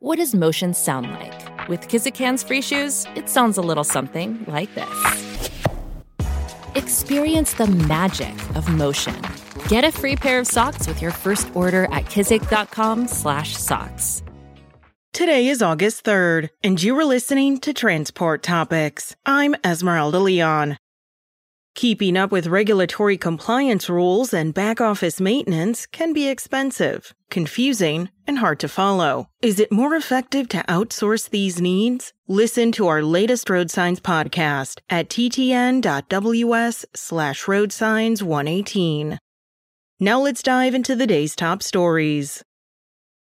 What does motion sound like? With Kizik hands free shoes, it sounds a little something like this. Experience the magic of motion. Get a free pair of socks with your first order at kizik.com/socks. Today is August 3rd, and you are listening to Transport Topics. I'm Esmeralda Leon. Keeping up with regulatory compliance rules and back office maintenance can be expensive, confusing, and hard to follow. Is it more effective to outsource these needs? Listen to our latest road signs podcast at ttn.ws slash road signs 118. Now let's dive into the day's top stories.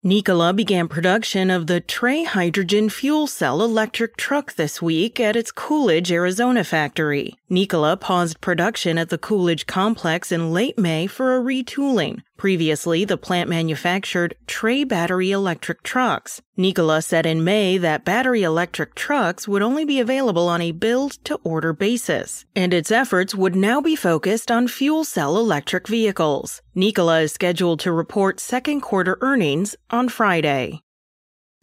Nikola began production of the Tre hydrogen fuel cell electric truck this week at its Coolidge, Arizona factory. Nikola paused production at the Coolidge complex in late May for a retooling. Previously, the plant manufactured Tre battery electric trucks. Nikola said in May that battery electric trucks would only be available on a build to order basis, and its efforts would now be focused on fuel cell electric vehicles. Nikola is scheduled to report second quarter earnings on Friday.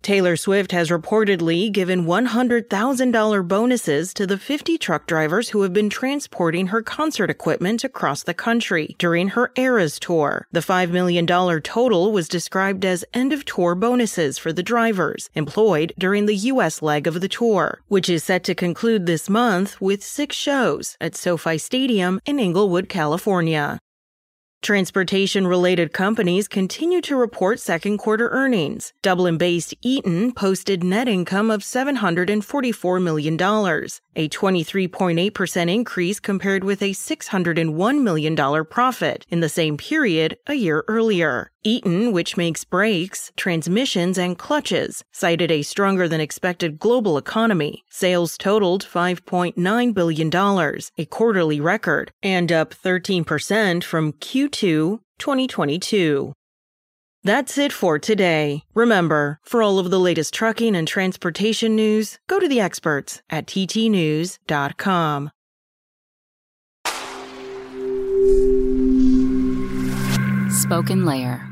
Taylor Swift has reportedly given $100,000 bonuses to the 50 truck drivers who have been transporting her concert equipment across the country during her Eras tour. The $5 million total was described as end of tour bonuses for the drivers employed during the U.S. leg of the tour, which is set to conclude this month with six shows at SoFi Stadium in Inglewood, California. Transportation related companies continue to report second quarter earnings. Dublin based Eaton posted net income of $744 million, a 23.8% increase compared with a $601 million profit in the same period a year earlier. Eaton, which makes brakes, transmissions, and clutches, cited a stronger than expected global economy. Sales totaled $5.9 billion, a quarterly record, and up 13% from Q2 2022. That's it for today. Remember, for all of the latest trucking and transportation news, go to the experts at ttnews.com. SpokenLayer.